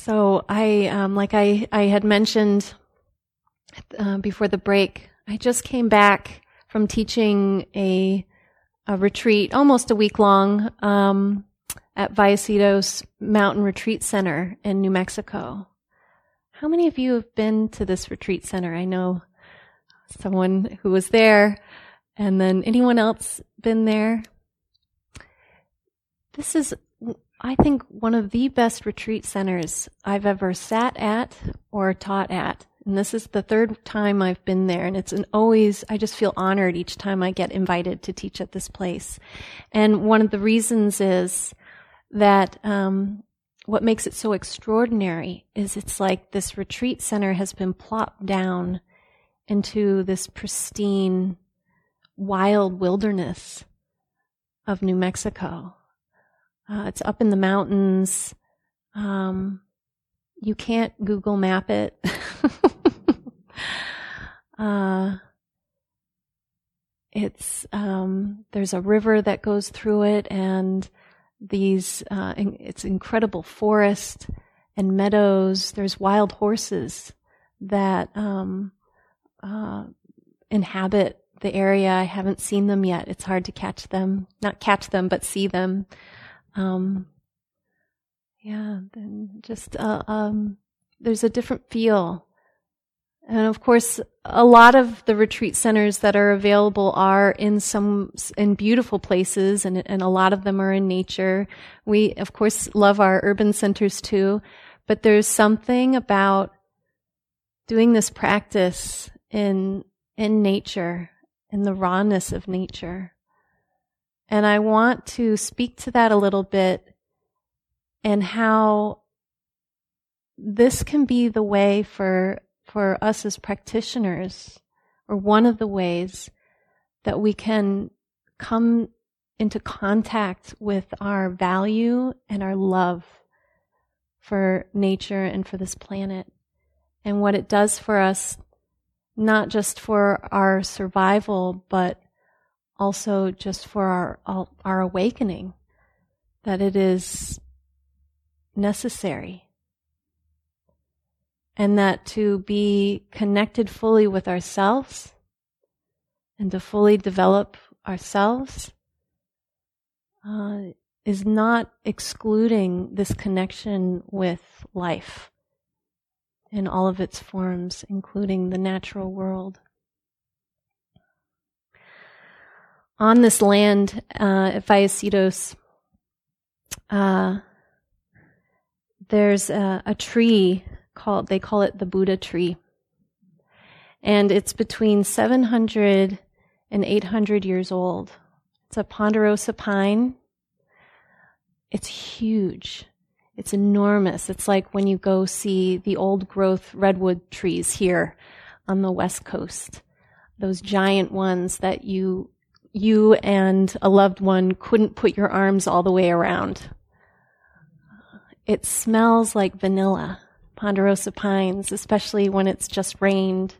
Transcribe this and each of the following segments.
So I, um, like I, I had mentioned uh, before the break, I just came back from teaching a, a retreat, almost a week long, um, at Vallecitos Mountain Retreat Center in New Mexico. How many of you have been to this retreat center? I know someone who was there, and then anyone else been there? This is, I think, one of the best retreat centers I've ever sat at or taught at. And this is the third time I've been there, and it's an always, I just feel honored each time I get invited to teach at this place. And one of the reasons is that um, what makes it so extraordinary is it's like this retreat center has been plopped down into this pristine, wild wilderness of New Mexico. Uh, it's up in the mountains. Um, you can't Google map it. uh, it's um, there's a river that goes through it, and these uh, it's incredible forest and meadows. There's wild horses that um, uh, inhabit the area. I haven't seen them yet. It's hard to catch them, not catch them, but see them. Um, yeah, then just uh, um, there's a different feel. And of course, a lot of the retreat centers that are available are in some in beautiful places, and and a lot of them are in nature. We of course love our urban centers too, but there's something about doing this practice in in nature, in the rawness of nature. And I want to speak to that a little bit and how this can be the way for for us as practitioners or one of the ways that we can come into contact with our value and our love for nature and for this planet and what it does for us not just for our survival but also just for our our awakening that it is necessary. And that to be connected fully with ourselves and to fully develop ourselves uh, is not excluding this connection with life in all of its forms, including the natural world. On this land uh, at Vallecitos, uh, there's a, a tree called, they call it the Buddha tree. And it's between 700 and 800 years old. It's a ponderosa pine. It's huge. It's enormous. It's like when you go see the old growth redwood trees here on the west coast. Those giant ones that you, you and a loved one couldn't put your arms all the way around. It smells like vanilla, ponderosa pines, especially when it's just rained.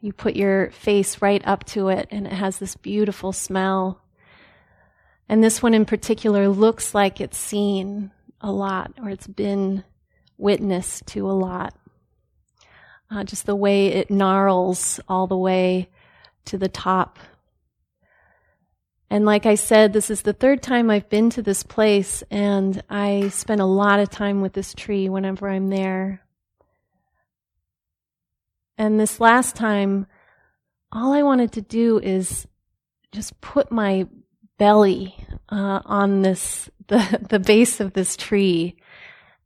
You put your face right up to it and it has this beautiful smell. And this one in particular looks like it's seen a lot or it's been witnessed to a lot. Uh, just the way it gnarls all the way to the top and like I said, this is the third time I've been to this place, and I spend a lot of time with this tree whenever I'm there. And this last time, all I wanted to do is just put my belly uh, on this the the base of this tree,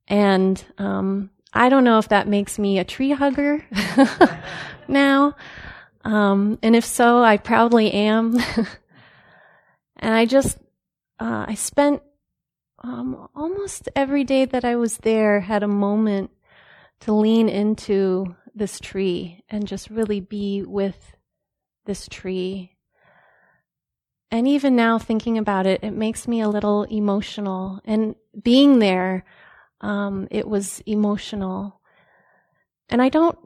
and um, I don't know if that makes me a tree hugger now, um, and if so, I proudly am. And I just, uh, I spent um, almost every day that I was there had a moment to lean into this tree and just really be with this tree. And even now, thinking about it, it makes me a little emotional. And being there, um, it was emotional. And I don't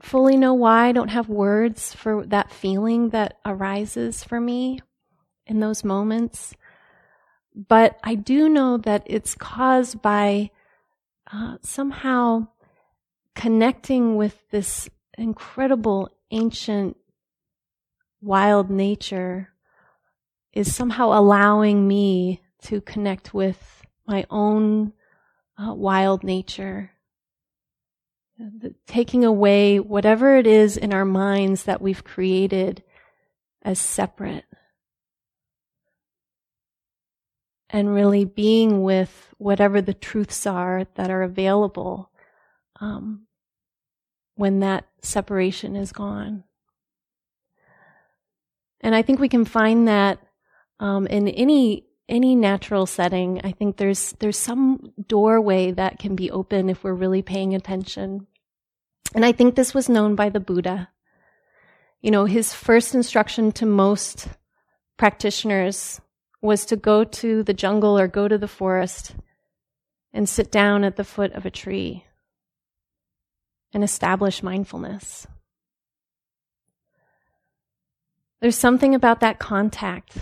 fully know why. I don't have words for that feeling that arises for me in those moments. But I do know that it's caused by uh, somehow connecting with this incredible ancient wild nature is somehow allowing me to connect with my own uh, wild nature. The, taking away whatever it is in our minds that we've created as separate. And really being with whatever the truths are that are available um, when that separation is gone. And I think we can find that um, in any any natural setting. I think there's there's some doorway that can be open if we're really paying attention. And I think this was known by the Buddha. You know, his first instruction to most practitioners was to go to the jungle or go to the forest and sit down at the foot of a tree and establish mindfulness. There's something about that contact.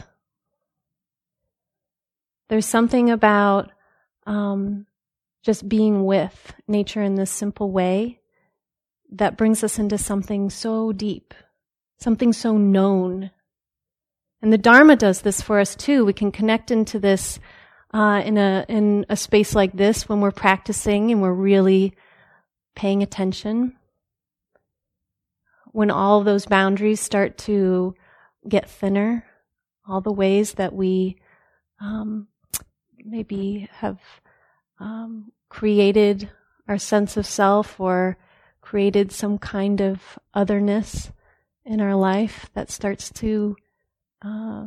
There's something about um, just being with nature in this simple way that brings us into something so deep, something so known. And the Dharma does this for us too. We can connect into this uh, in a in a space like this when we're practicing and we're really paying attention. When all those boundaries start to get thinner, all the ways that we um, maybe have um, created our sense of self or created some kind of otherness in our life that starts to uh,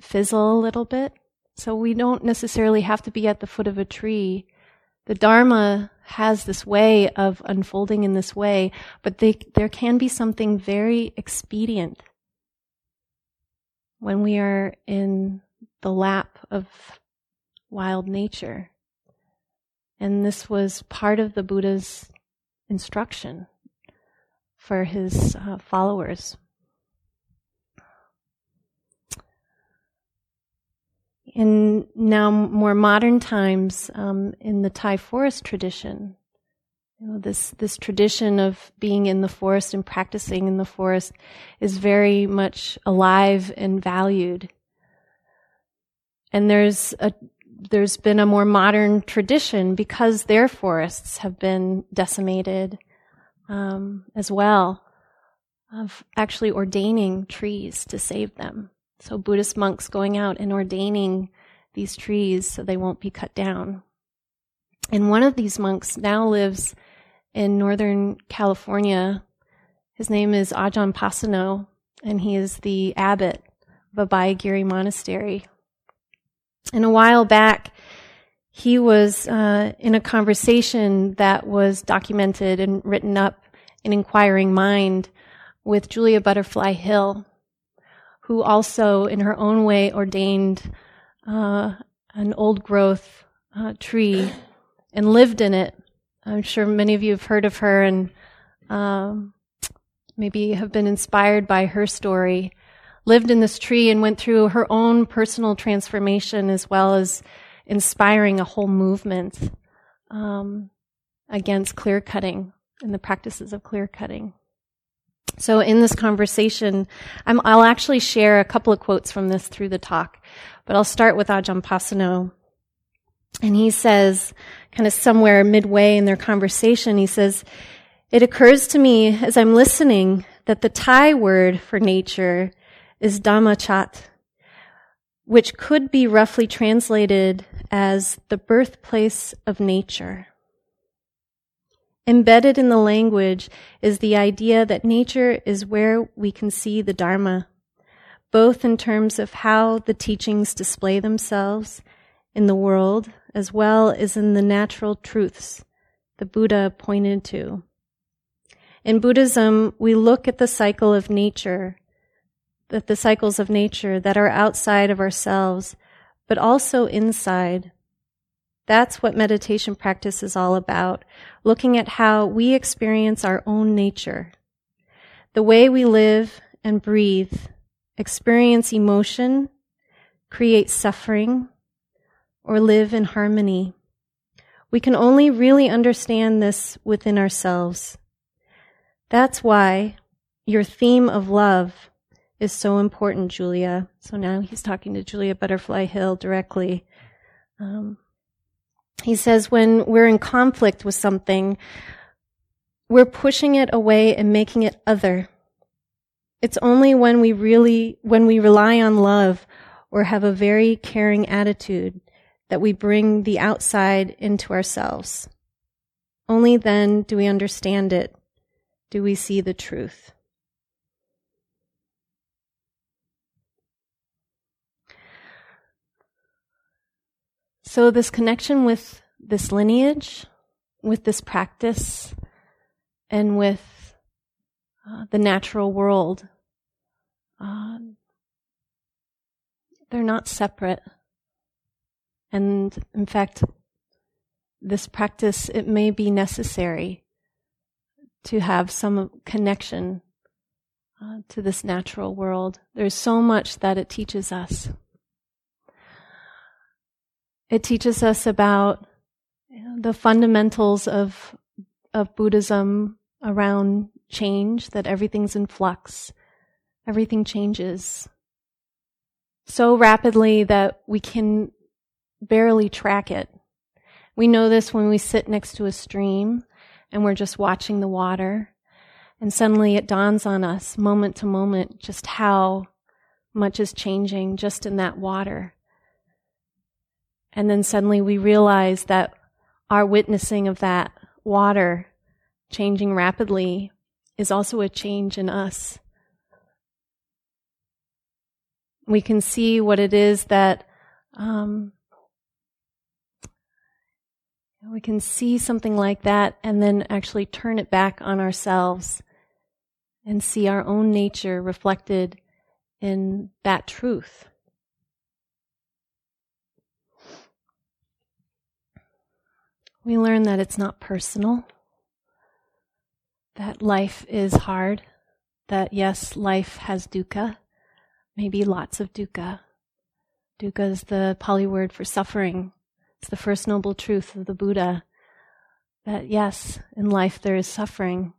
fizzle a little bit. So we don't necessarily have to be at the foot of a tree. The Dharma has this way of unfolding in this way, but they, there can be something very expedient when we are in the lap of wild nature. And this was part of the Buddha's instruction for his uh, followers. In now more modern times, um, in the Thai forest tradition, you know, this this tradition of being in the forest and practicing in the forest is very much alive and valued. And there's a there's been a more modern tradition because their forests have been decimated um, as well of actually ordaining trees to save them. So Buddhist monks going out and ordaining these trees so they won't be cut down. And one of these monks now lives in Northern California. His name is Ajahn Pasanno, and he is the abbot of Abhayagiri Monastery. And a while back, he was uh, in a conversation that was documented and written up in Inquiring Mind with Julia Butterfly Hill, who also, in her own way, ordained uh, an old growth uh, tree and lived in it I'm sure many of you have heard of her and um, maybe have been inspired by her story. Lived in this tree and went through her own personal transformation as well as inspiring a whole movement um, against clear cutting and the practices of clear cutting. So in this conversation, i will actually share a couple of quotes from this through the talk, but I'll start with Ajahn Pasanno. And he says, kind of somewhere midway in their conversation, he says, It occurs to me as I'm listening that the Thai word for nature is Dhammachat, which could be roughly translated as the birthplace of nature. Embedded in the language is the idea that nature is where we can see the Dharma, both in terms of how the teachings display themselves in the world as well as in the natural truths the Buddha pointed to. In Buddhism, we look at the cycle of nature, that the cycles of nature that are outside of ourselves, but also inside. That's what meditation practice is all about, looking at how we experience our own nature. The way we live and breathe, experience emotion, create suffering, or live in harmony. We can only really understand this within ourselves. That's why your theme of love is so important, Julia. So now he's talking to Julia Butterfly Hill directly. Um, he says, when we're in conflict with something, we're pushing it away and making it other. It's only when we really, when we rely on love or have a very caring attitude that we bring the outside into ourselves. Only then do we understand it, do we see the truth. So, this connection with this lineage, with this practice, and with uh, the natural world, uh, they're not separate. And in fact, this practice, it may be necessary to have some connection uh, to this natural world. There's so much that it teaches us. It teaches us about the fundamentals of of Buddhism around change, that everything's in flux, everything changes so rapidly that we can barely track it. We know this when we sit next to a stream and we're just watching the water, and suddenly it dawns on us, moment to moment, just how much is changing just in that water. And then suddenly we realize that our witnessing of that water changing rapidly is also a change in us. We can see what it is that um, we can see something like that and then actually turn it back on ourselves and see our own nature reflected in that truth. We learn that it's not personal, that life is hard, that yes, life has dukkha, maybe lots of dukkha. Dukkha is the Pali word for suffering. It's the first noble truth of the Buddha that yes, in life there is suffering.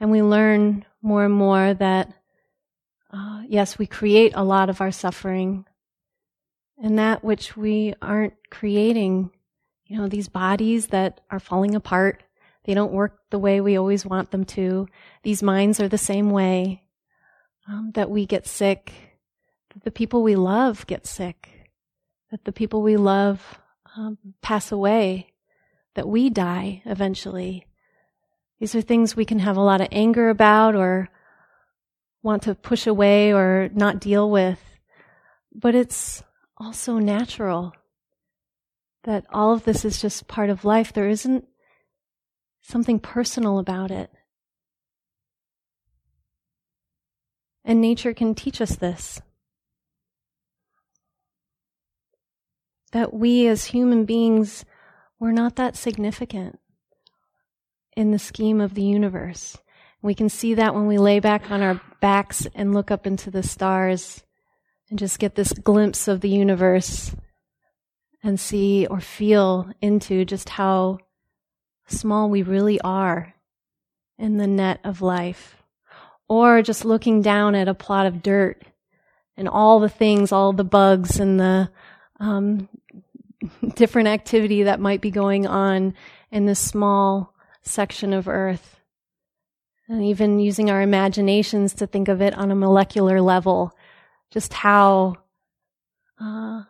And we learn more and more that uh, yes, we create a lot of our suffering, and that which we aren't creating you know, these bodies that are falling apart. They don't work the way we always want them to. These minds are the same way. Um, that we get sick, that the people we love get sick, that the people we love um, pass away, that we die eventually. These are things we can have a lot of anger about or want to push away or not deal with. But it's also natural that all of this is just part of life. There isn't something personal about it. And nature can teach us this. That we as human beings, we're not that significant in the scheme of the universe. We can see that when we lay back on our backs and look up into the stars and just get this glimpse of the universe and see or feel into just how small we really are in the net of life. Or just looking down at a plot of dirt and all the things, all the bugs and the um, different activity that might be going on in this small section of earth. And even using our imaginations to think of it on a molecular level, just how uh,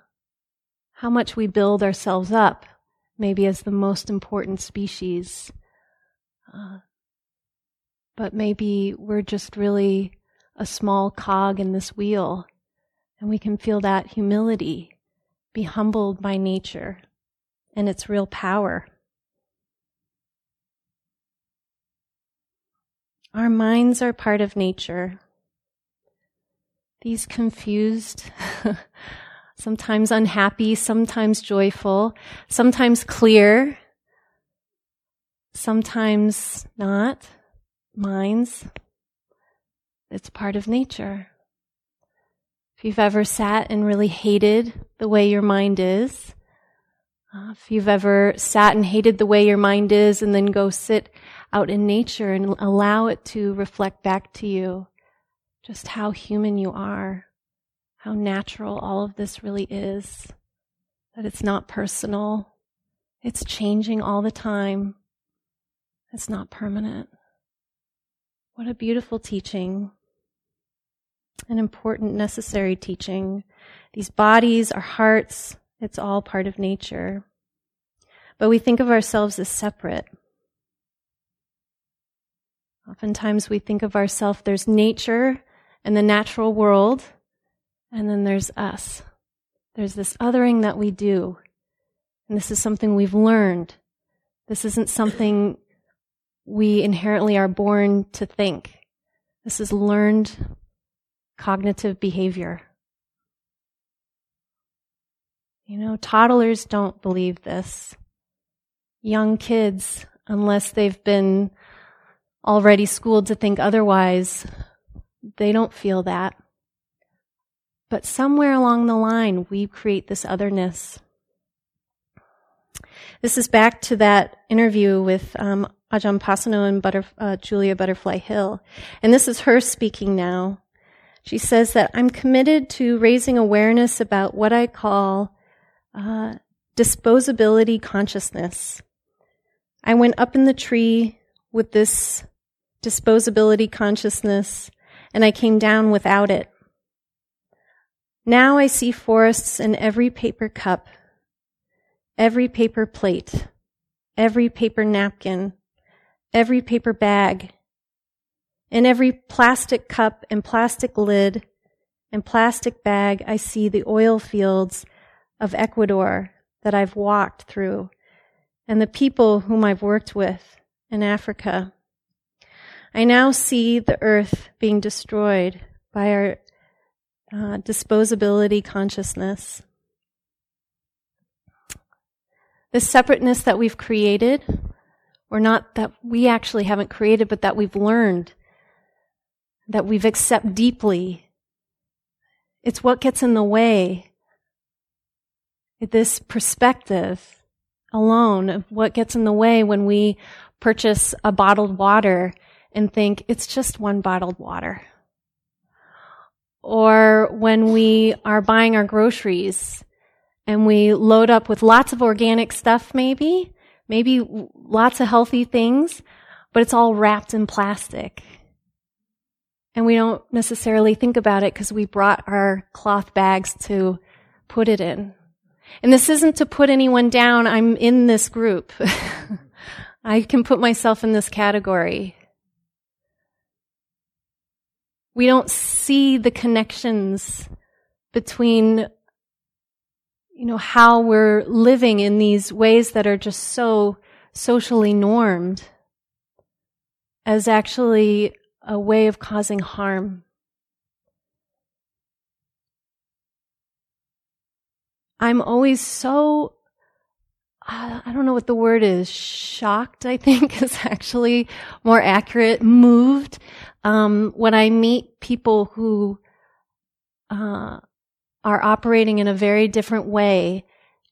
how much we build ourselves up, maybe as the most important species. Uh, but maybe we're just really a small cog in this wheel, and we can feel that humility, be humbled by nature and its real power. Our minds are part of nature. These confused, sometimes unhappy, sometimes joyful, sometimes clear, sometimes not, minds. It's part of nature. If you've ever sat and really hated the way your mind is, Uh, if you've ever sat and hated the way your mind is and then go sit out in nature and allow it to reflect back to you just how human you are, how natural all of this really is, that it's not personal, it's changing all the time, it's not permanent. What a beautiful teaching, an important, necessary teaching. These bodies, our hearts, it's all part of nature. But we think of ourselves as separate. Oftentimes we think of ourselves, there's nature and the natural world, and then there's us. There's this othering that we do. And this is something we've learned. This isn't something we inherently are born to think. This is learned cognitive behavior. You know, toddlers don't believe this. Young kids, unless they've been already schooled to think otherwise, they don't feel that. But somewhere along the line, we create this otherness. This is back to that interview with um, Ajahn Pasanno and Butter, uh, Julia Butterfly Hill. And this is her speaking now. She says that I'm committed to raising awareness about what I call uh, disposability consciousness. I went up in the tree with this disposability consciousness and I came down without it. Now I see forests in every paper cup, every paper plate, every paper napkin, every paper bag, in every plastic cup and plastic lid and plastic bag, I see the oil fields of Ecuador that I've walked through and the people whom I've worked with in Africa. I now see the earth being destroyed by our uh, disposability consciousness. The separateness that we've created, or not that we actually haven't created, but that we've learned, that we've accepted deeply, it's what gets in the way. This perspective alone of what gets in the way when we purchase a bottled water and think it's just one bottled water. Or when we are buying our groceries and we load up with lots of organic stuff, maybe, maybe lots of healthy things, but it's all wrapped in plastic. And we don't necessarily think about it because we brought our cloth bags to put it in. And this isn't to put anyone down. I'm in this group. I can put myself in this category. We don't see the connections between, you know, how we're living in these ways that are just so socially normed as actually a way of causing harm. I'm always so uh, I don't know what the word is. Shocked, I think, is actually more accurate. Moved um, when I meet people who uh, are operating in a very different way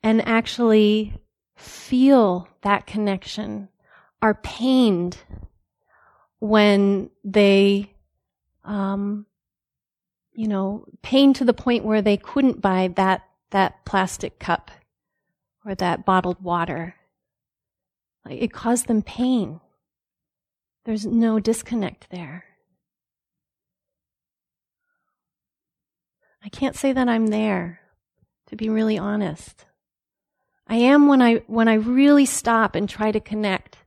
and actually feel that connection, are pained when they, um, you know, pained to the point where they couldn't buy that that plastic cup or that bottled water. It caused them pain. There's no disconnect there. I can't say that I'm there, to be really honest. I am when I, when I really stop and try to connect.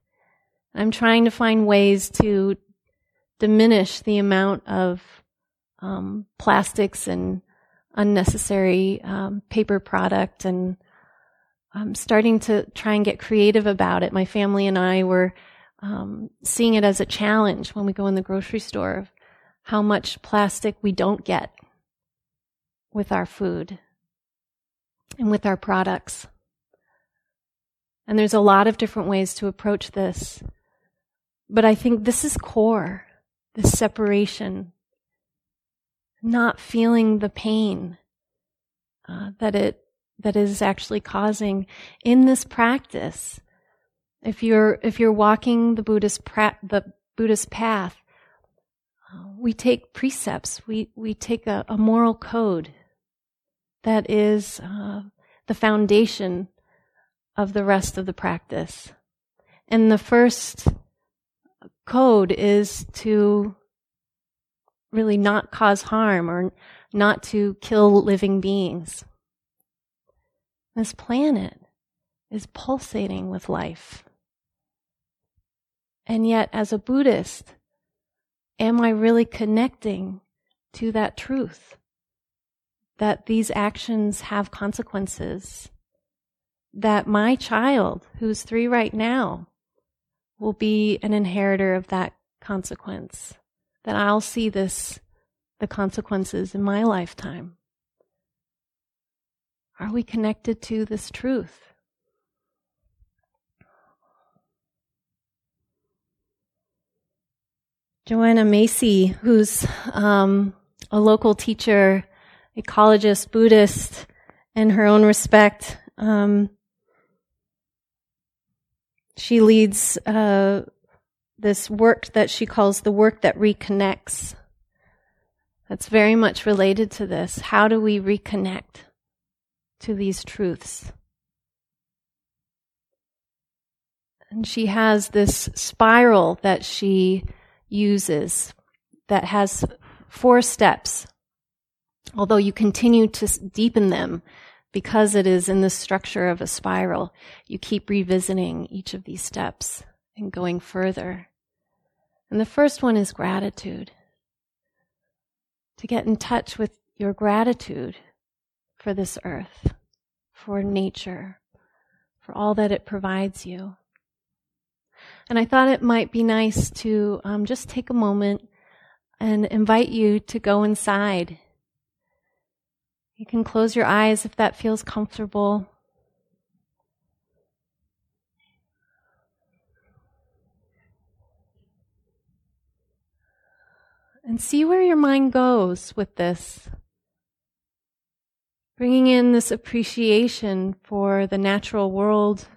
I'm trying to find ways to diminish the amount of um, plastics and unnecessary um, paper product and I'm starting to try and get creative about it. My family and I were um, seeing it as a challenge when we go in the grocery store of how much plastic we don't get with our food and with our products. And there's a lot of different ways to approach this. But I think this is core, this separation, not feeling the pain uh, that it that is actually causing in this practice. If you're if you're walking the Buddhist pra- the Buddhist path, we take precepts. We we take a, a moral code that is uh, the foundation of the rest of the practice. And the first code is to really not cause harm or not to kill living beings. This planet is pulsating with life. And yet, as a Buddhist, am I really connecting to that truth? That these actions have consequences. That my child, who's three right now, will be an inheritor of that consequence. That I'll see this, the consequences in my lifetime. Are we connected to this truth? Joanna Macy, who's um, a local teacher, ecologist, Buddhist, in her own respect, um, she leads uh, this work that she calls the work that reconnects. That's very much related to this. How do we reconnect to these truths? And she has this spiral that she uses that has four steps, although you continue to deepen them because it is in the structure of a spiral. You keep revisiting each of these steps and going further. And the first one is gratitude. To get in touch with your gratitude for this earth, for nature, for all that it provides you. And I thought it might be nice to um, just take a moment and invite you to go inside. You can close your eyes if that feels comfortable. And see where your mind goes with this. Bringing in this appreciation for the natural world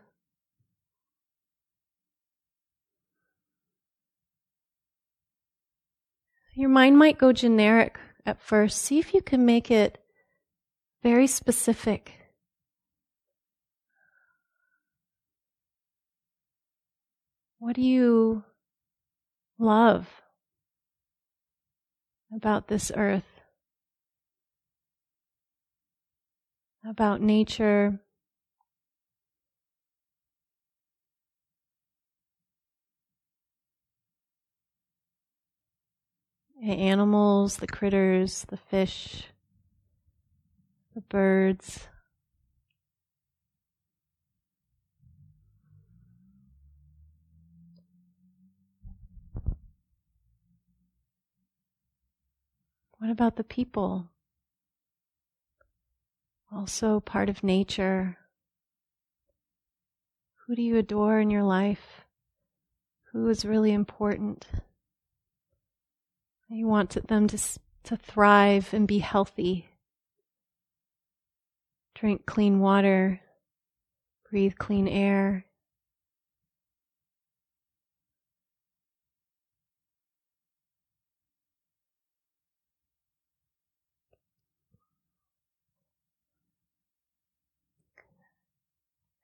Your mind might go generic at first. See if you can make it very specific. What do you love about this earth? About nature? the animals, the critters, the fish, the birds. What about the people? Also part of nature. Who do you adore in your life? Who is really important? You want them to, to thrive and be healthy. Drink clean water, breathe clean air.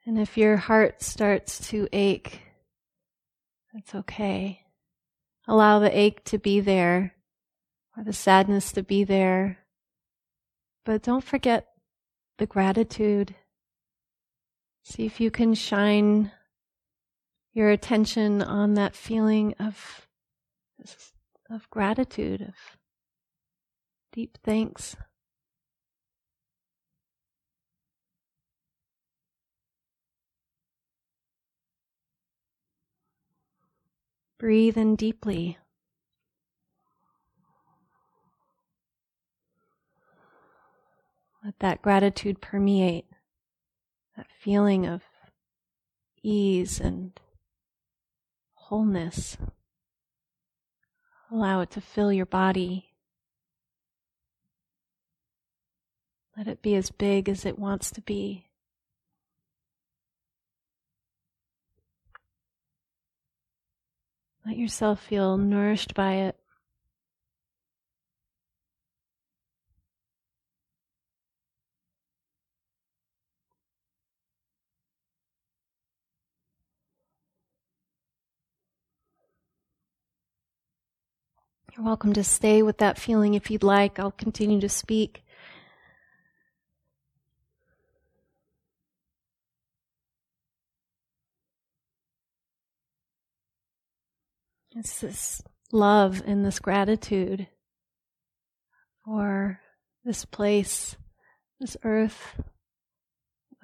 And if your heart starts to ache, that's okay. Allow the ache to be there or the sadness to be there. But don't forget the gratitude. See if you can shine your attention on that feeling of, of gratitude, of deep thanks. Breathe in deeply. Let that gratitude permeate, that feeling of ease and wholeness. Allow it to fill your body. Let it be as big as it wants to be. Let yourself feel nourished by it. You're welcome to stay with that feeling if you'd like. I'll continue to speak. It's this love and this gratitude for this place, this earth.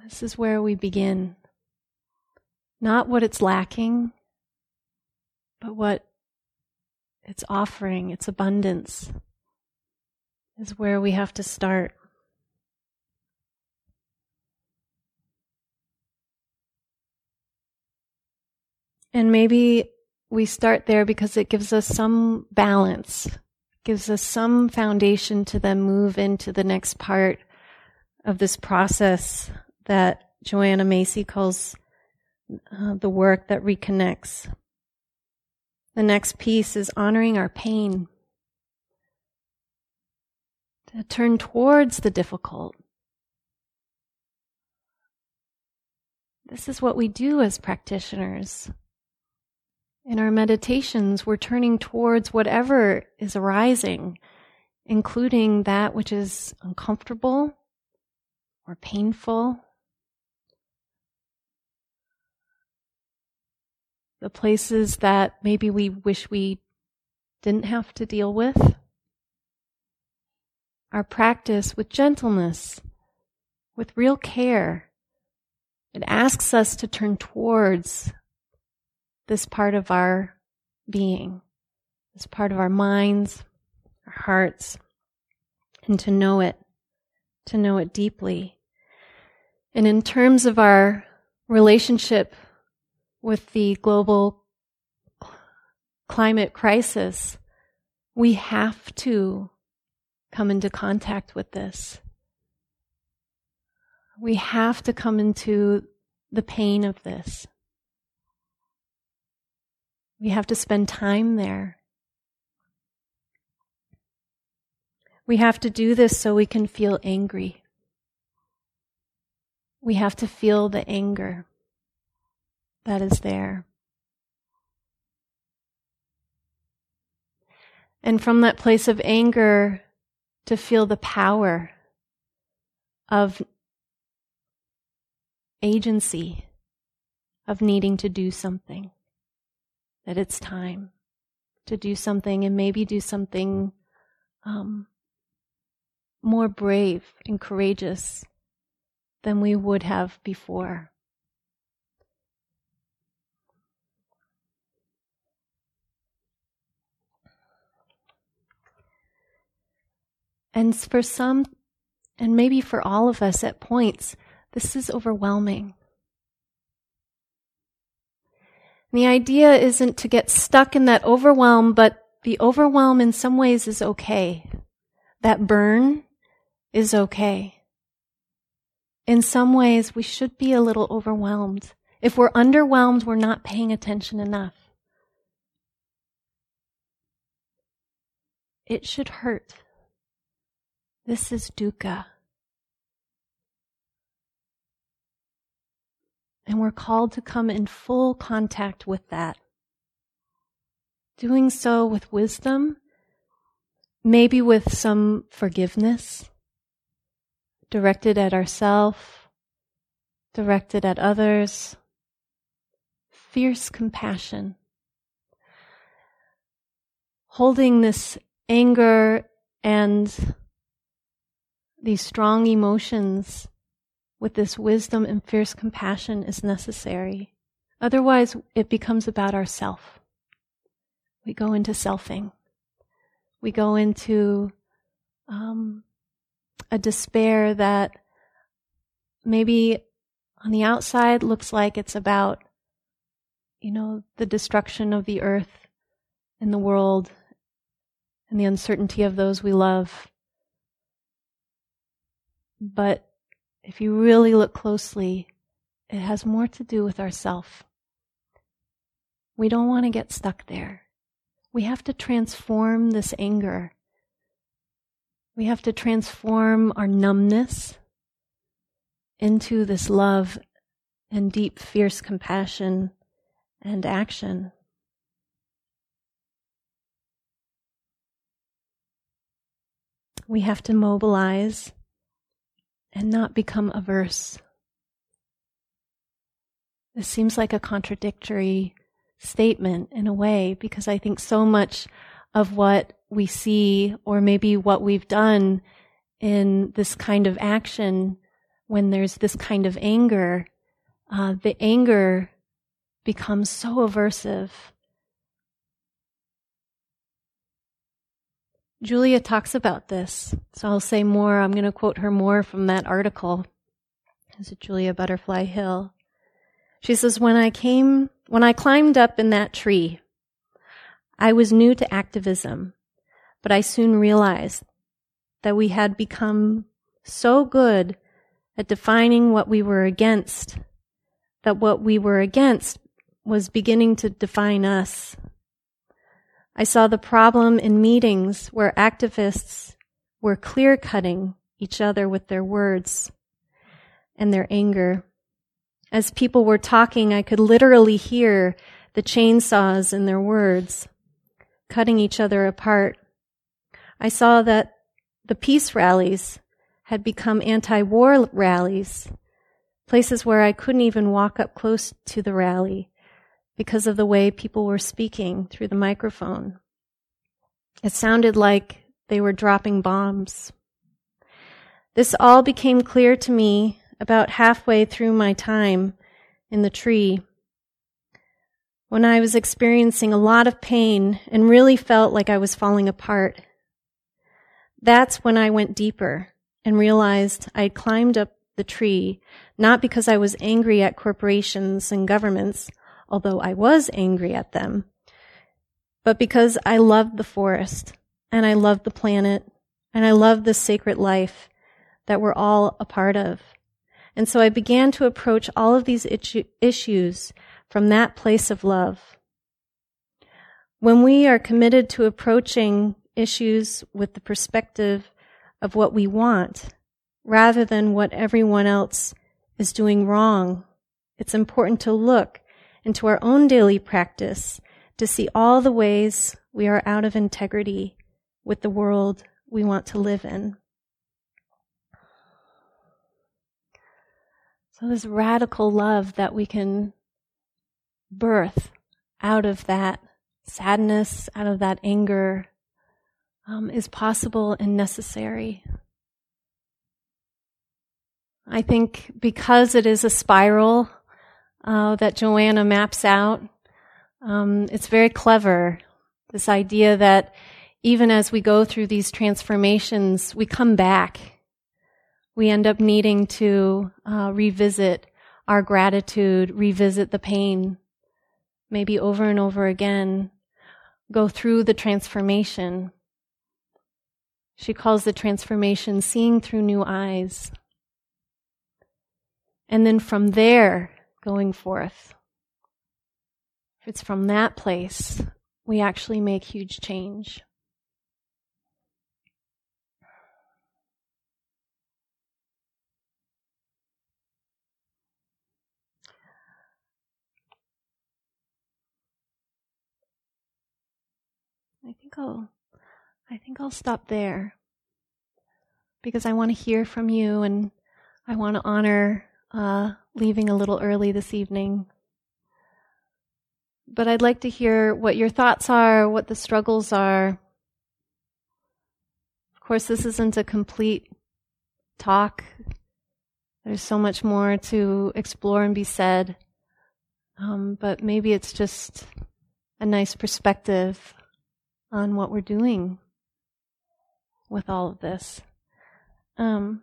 This is where we begin. Not what it's lacking, but what its offering, its abundance, is where we have to start. And maybe we start there because it gives us some balance, gives us some foundation to then move into the next part of this process that Joanna Macy calls uh, the work that reconnects. The next piece is honoring our pain. To turn towards the difficult. This is what we do as practitioners. In our meditations, we're turning towards whatever is arising, including that which is uncomfortable or painful the places that maybe we wish we didn't have to deal with. Our practice with gentleness, with real care, it asks us to turn towards this part of our being, this part of our minds, our hearts, and to know it, to know it deeply. And in terms of our relationship with the global climate crisis, we have to come into contact with this. We have to come into the pain of this. We have to spend time there. We have to do this so we can feel angry. We have to feel the anger that is there. And from that place of anger, to feel the power of agency, of needing to do something, that it's time to do something and maybe do something um, more brave and courageous than we would have before. And for some, and maybe for all of us at points, this is overwhelming. the idea isn't to get stuck in that overwhelm, but the overwhelm in some ways is okay. That burn is okay. In some ways, we should be a little overwhelmed. If we're underwhelmed, we're not paying attention enough. It should hurt. This is dukkha. And we're called to come in full contact with that. Doing so with wisdom, maybe with some forgiveness, directed at ourselves, directed at others, fierce compassion. Holding this anger and these strong emotions with this wisdom and fierce compassion is necessary. Otherwise, it becomes about ourself. We go into selfing. We go into um, a despair that maybe on the outside looks like it's about, you know, the destruction of the earth and the world and the uncertainty of those we love. But if you really look closely, it has more to do with ourself. We don't want to get stuck there. We have to transform this anger. We have to transform our numbness into this love and deep, fierce compassion and action. We have to mobilize and not become averse. This seems like a contradictory statement in a way because I think so much of what we see or maybe what we've done in this kind of action when there's this kind of anger, uh, the anger becomes so aversive. Julia talks about this, so I'll say more. I'm going to quote her more from that article. Is it Julia Butterfly Hill? She says, When I came, when I climbed up in that tree, I was new to activism, but I soon realized that we had become so good at defining what we were against that what we were against was beginning to define us. I saw the problem in meetings where activists were clear cutting each other with their words and their anger. As people were talking, I could literally hear the chainsaws in their words, cutting each other apart. I saw that the peace rallies had become anti-war rallies, places where I couldn't even walk up close to the rally because of the way people were speaking through the microphone. It sounded like they were dropping bombs. This all became clear to me about halfway through my time in the tree. When I was experiencing a lot of pain and really felt like I was falling apart. That's when I went deeper and realized I'd climbed up the tree not because I was angry at corporations and governments, although I was angry at them, but because I loved the forest and I loved the planet and I loved the sacred life that we're all a part of. And so I began to approach all of these issues from that place of love. When we are committed to approaching issues with the perspective of what we want rather than what everyone else is doing wrong. It's important to look into our own daily practice to see all the ways we are out of integrity with the world we want to live in. So, this radical love that we can birth out of that sadness, out of that anger, um, is possible and necessary. I think because it is a spiral uh, that Joanna maps out, um, it's very clever. This idea that even as we go through these transformations, we come back. We end up needing to uh, revisit our gratitude, revisit the pain, maybe over and over again, go through the transformation. She calls the transformation seeing through new eyes. And then from there, going forth. It's from that place, we actually make huge change. I think I'll I think I'll stop there because I want to hear from you and I want to honor uh, leaving a little early this evening. But I'd like to hear what your thoughts are, what the struggles are. Of course, this isn't a complete talk. There's so much more to explore and be said. Um, but maybe it's just a nice perspective on what we're doing with all of this. Um,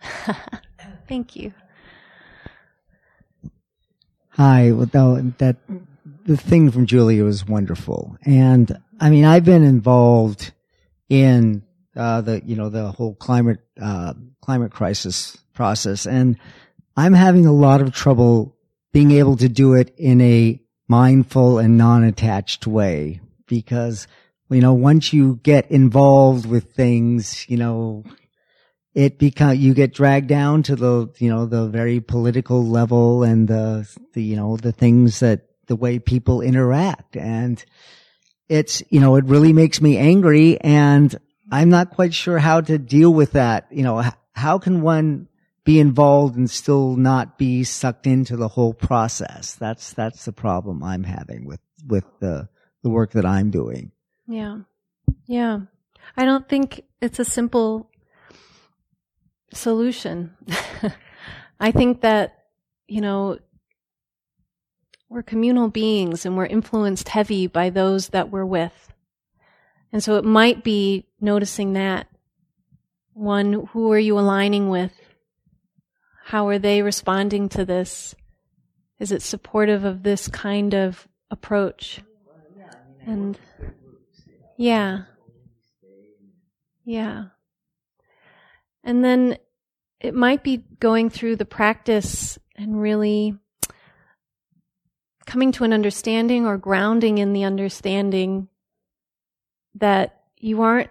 thank you. Hi. Well, that the thing from Julia was wonderful, and I mean, I've been involved in uh, the you know the whole climate uh, climate crisis process, and I'm having a lot of trouble being able to do it in a mindful and non-attached way because you know once you get involved with things, you know it become you get dragged down to the you know the very political level and the the you know the things that the way people interact. And it's you know it really makes me angry and i'm not quite sure how to deal with that. You know how can one be involved and still not be sucked into the whole process? That's that's the problem i'm having with with the the work that i'm doing. Yeah. Yeah. I don't think it's a simple solution. I think that, you know, we're communal beings and we're influenced heavy by those that we're with. And so it might be noticing that. One, who are you aligning with? How are they responding to this? Is it supportive of this kind of approach? And yeah. Yeah. And then it might be going through the practice and really coming to an understanding or grounding in the understanding that you aren't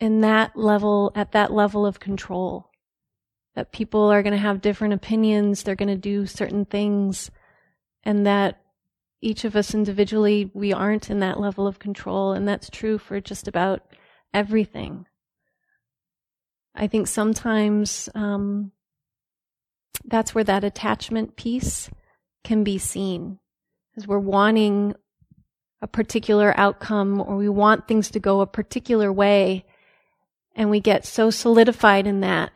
in that level, at that level of control. That people are going to have different opinions, they're going to do certain things, and that each of us individually, we aren't in that level of control, and that's true for just about everything. I think sometimes um, that's where that attachment piece can be seen, as we're wanting a particular outcome or we want things to go a particular way, and we get so solidified in that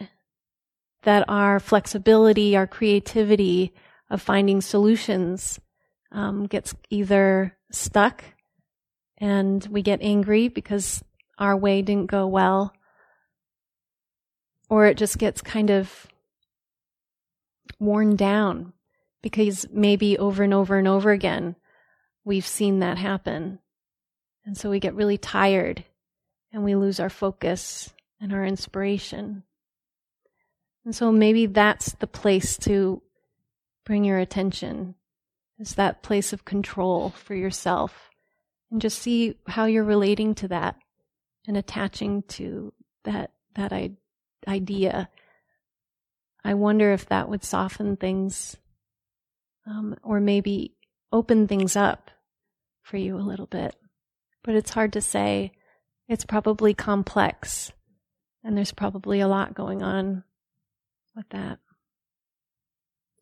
that our flexibility, our creativity of finding solutions um, gets either stuck and we get angry because our way didn't go well or it just gets kind of worn down because maybe over and over and over again we've seen that happen. And so we get really tired and we lose our focus and our inspiration. And so maybe that's the place to bring your attention is that place of control for yourself and just see how you're relating to that and attaching to that that I idea. I wonder if that would soften things um, or maybe open things up for you a little bit. But it's hard to say. It's probably complex, and there's probably a lot going on with that.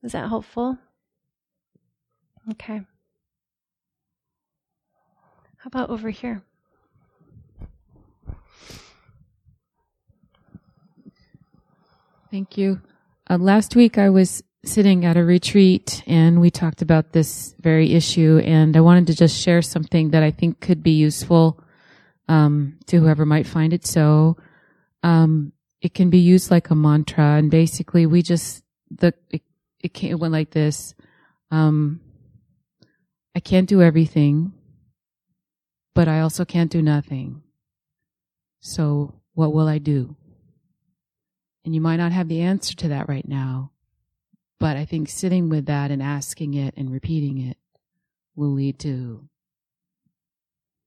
Is that helpful? Okay. How about over here? Thank you. Uh, last week I was sitting at a retreat and we talked about this very issue and I wanted to just share something that I think could be useful um, to whoever might find it so. Um, it can be used like a mantra and basically we just the it, it, came, it went like this. Um, I can't do everything, but I also can't do nothing. So what will I do? And you might not have the answer to that right now. But I think sitting with that and asking it and repeating it will lead to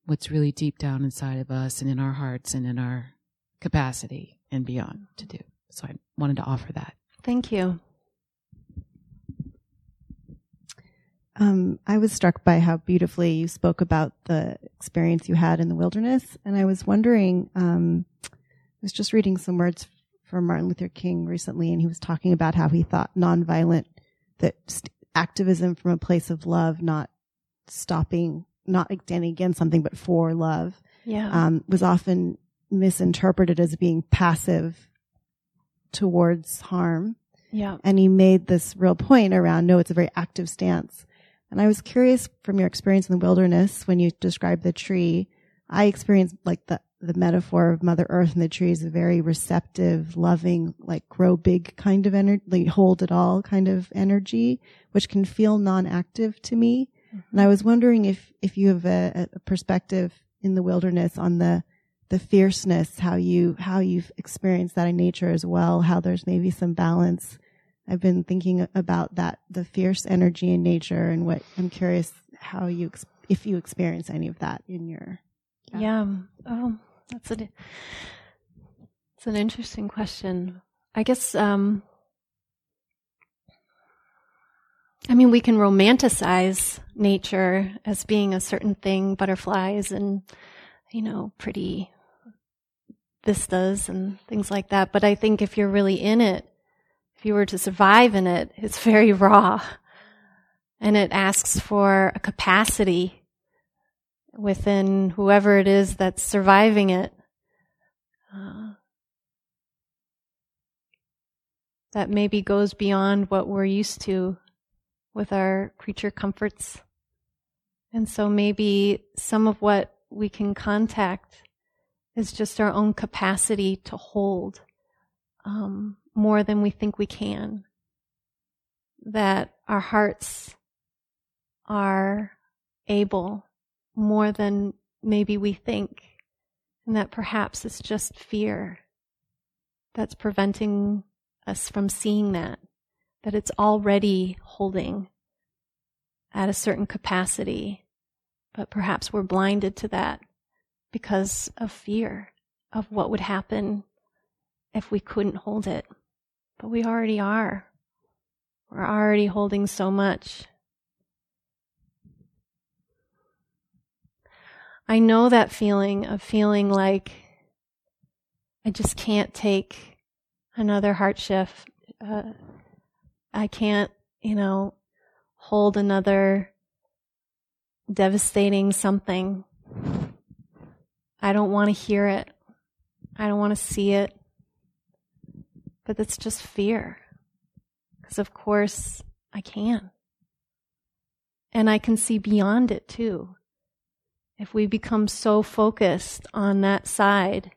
what's really deep down inside of us and in our hearts and in our capacity and beyond to do. So I wanted to offer that. Thank you. Um, I was struck by how beautifully you spoke about the experience you had in the wilderness. And I was wondering, um, I was just reading some words from Martin Luther King recently, and he was talking about how he thought nonviolent, that activism from a place of love, not stopping, not like standing against something, but for love, yeah. um, was often misinterpreted as being passive towards harm. Yeah. And he made this real point around, no, it's a very active stance. And I was curious from your experience in the wilderness when you described the tree, I experienced like the the metaphor of Mother Earth and the tree is a very receptive, loving, like grow big kind of energy, like hold it all kind of energy, which can feel non-active to me. Mm-hmm. And I was wondering if, if you have a, a, perspective in the wilderness on the the fierceness, how you how you've experienced that in nature as well. How there's maybe some balance. I've been thinking about that, the fierce energy in nature, and what I'm curious how you if you experience any of that in your. Yeah. Oh, that's a. It's an interesting question. I guess. Um, I mean, we can romanticize nature as being a certain thing, butterflies and, you know, pretty vistas and things like that. But I think if you're really in it, if you were to survive in it, it's very raw. And it asks for a capacity within whoever it is that's surviving it. Uh, that maybe goes beyond what we're used to with our creature comforts. And so maybe some of what we can contact is just our own capacity to hold um, more than we think we can. That our hearts are able more than maybe we think, and that perhaps it's just fear that's preventing us from seeing that, that it's already holding at a certain capacity, but perhaps we're blinded to that because of fear of what would happen if we couldn't hold it. But we already are. We're already holding so much. I know that feeling of feeling like I just can't take another hardship. Uh, I can't, you know, hold another devastating something I don't want to hear it. I don't want to see it. But that's just fear. Because, of course, I can. And I can see beyond it too. If we become so focused on that side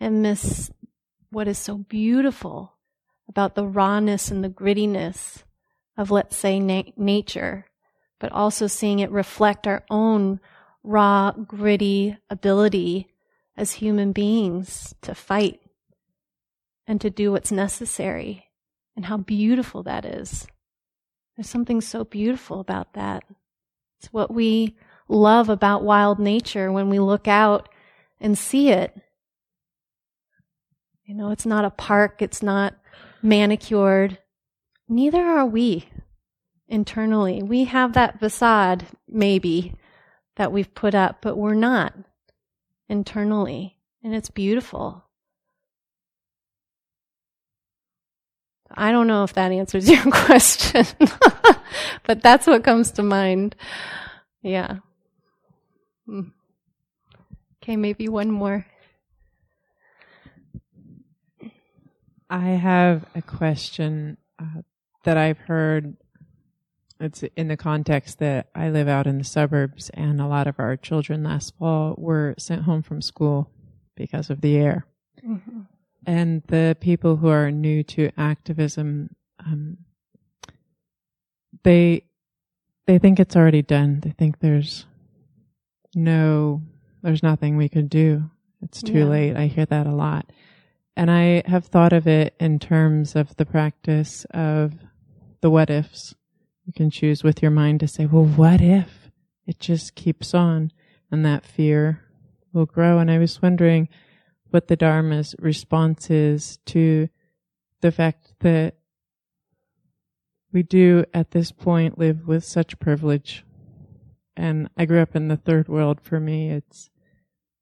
and miss what is so beautiful about the rawness and the grittiness of, let's say, na- nature, but also seeing it reflect our own raw, gritty ability as human beings to fight and to do what's necessary, and how beautiful that is. There's something so beautiful about that. It's what we love about wild nature when we look out and see it. You know, it's not a park, it's not manicured. Neither are we internally. We have that facade, maybe, that we've put up, but we're not internally. And it's beautiful. I don't know if that answers your question, but that's what comes to mind. Yeah. Hmm. Okay, maybe one more. I have a question uh, that I've heard it's in the context that I live out in the suburbs, and a lot of our children last fall were sent home from school because of the air. Mm-hmm. And the people who are new to activism, um, they they think it's already done. They think there's no, there's nothing we could do. It's too yeah. late. I hear that a lot. And I have thought of it in terms of the practice of the what ifs you can choose with your mind to say, well, what if it just keeps on and that fear will grow? And I was wondering what the Dharma's response is to the fact that we do at this point live with such privilege. And I grew up in the third world. For me, it's,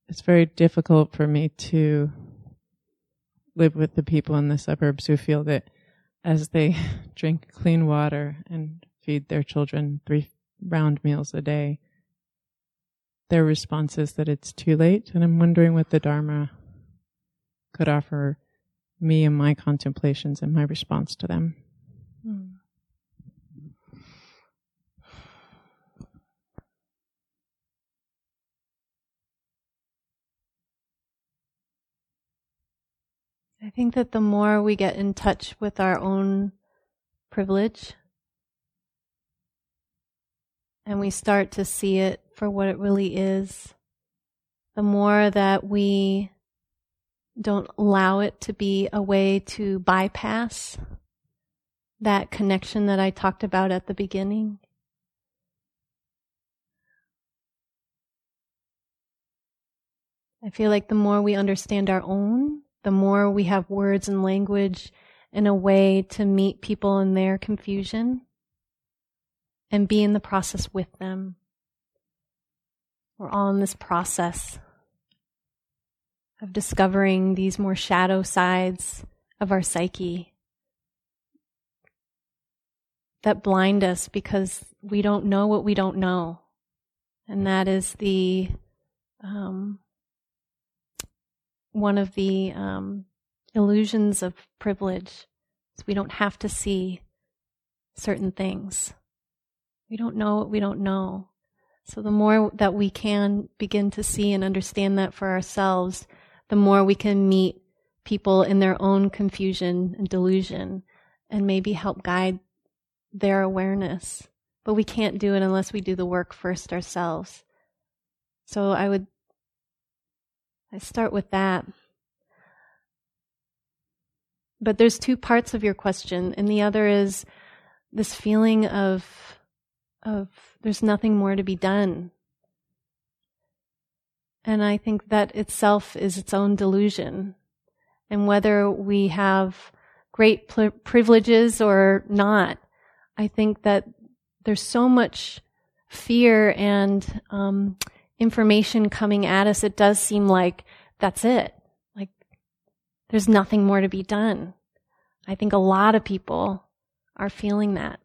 it's very difficult for me to live with the people in the suburbs who feel that as they drink clean water and feed their children three round meals a day, their response is that it's too late. And I'm wondering what the Dharma could offer me and my contemplations and my response to them. I think that the more we get in touch with our own privilege and we start to see it for what it really is the more that we don't allow it to be a way to bypass that connection that I talked about at the beginning. I feel like the more we understand our own, the more we have words and language in a way to meet people in their confusion and be in the process with them. We're all in this process of discovering these more shadow sides of our psyche that blind us because we don't know what we don't know. And that is the um, one of the um, illusions of privilege. Is we don't have to see certain things. We don't know what we don't know. So the more that we can begin to see and understand that for ourselves, the more we can meet people in their own confusion and delusion and maybe help guide their awareness. But we can't do it unless we do the work first ourselves. So I would I start with that. But there's two parts of your question, and the other is this feeling of of there's nothing more to be done. And I think that itself is its own delusion. And whether we have great pl- privileges or not, I think that there's so much fear and um, information coming at us, it does seem like that's it. Like there's nothing more to be done. I think a lot of people are feeling that.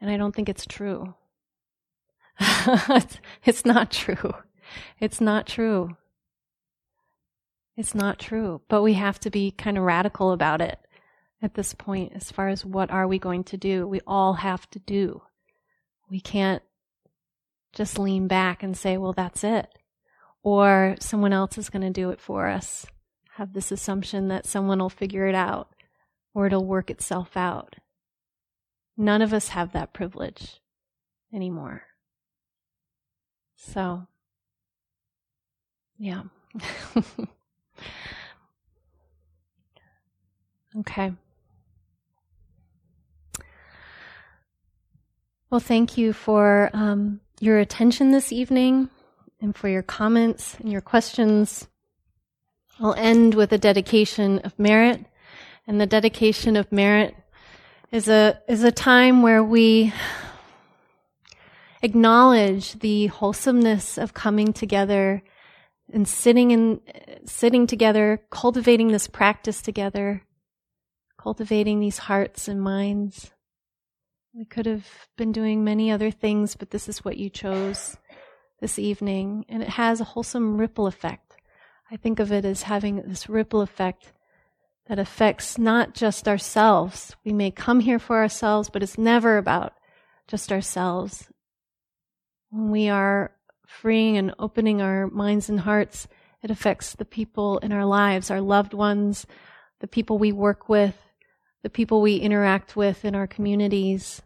And I don't think it's true. it's not true. It's not true. It's not true. But we have to be kind of radical about it at this point as far as what are we going to do. We all have to do. We can't just lean back and say, well, that's it. Or someone else is going to do it for us. Have this assumption that someone will figure it out or it'll work itself out. None of us have that privilege anymore. So, yeah. okay. Well, thank you for um, your attention this evening and for your comments and your questions. I'll end with a dedication of merit. And the dedication of merit is a, is a time where we acknowledge the wholesomeness of coming together and sitting in, sitting together, cultivating this practice together, cultivating these hearts and minds. We could have been doing many other things, but this is what you chose this evening, and it has a wholesome ripple effect. I think of it as having this ripple effect that affects not just ourselves. We may come here for ourselves, but it's never about just ourselves. When we are freeing and opening our minds and hearts, it affects the people in our lives, our loved ones, the people we work with, the people we interact with in our communities.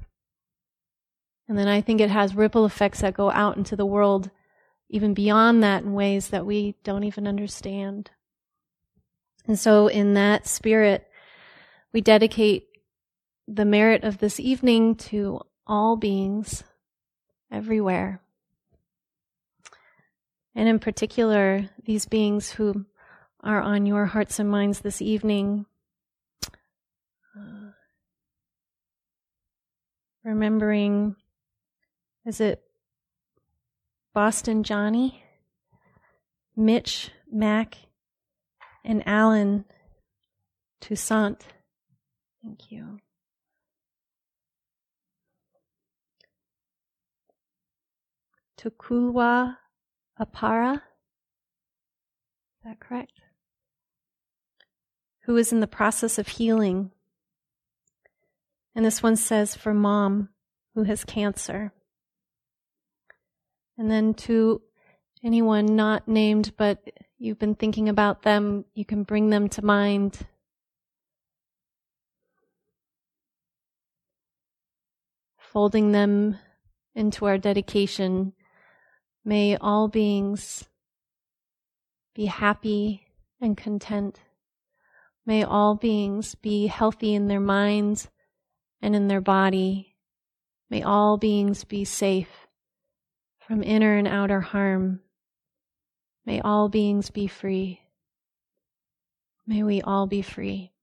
And then I think it has ripple effects that go out into the world, even beyond that, in ways that we don't even understand. And so, in that spirit, we dedicate the merit of this evening to all beings everywhere. And in particular, these beings who are on your hearts and minds this evening remembering, is it Boston Johnny, Mitch, Mac, and Alan Toussaint. Thank you. Tukulwa Apara. Is that correct? Who is in the process of healing and this one says for mom who has cancer. And then to anyone not named, but you've been thinking about them, you can bring them to mind. Folding them into our dedication, may all beings be happy and content. May all beings be healthy in their minds and in their body. May all beings be safe from inner and outer harm. May all beings be free. May we all be free.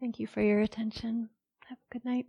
Thank you for your attention. Have a good night.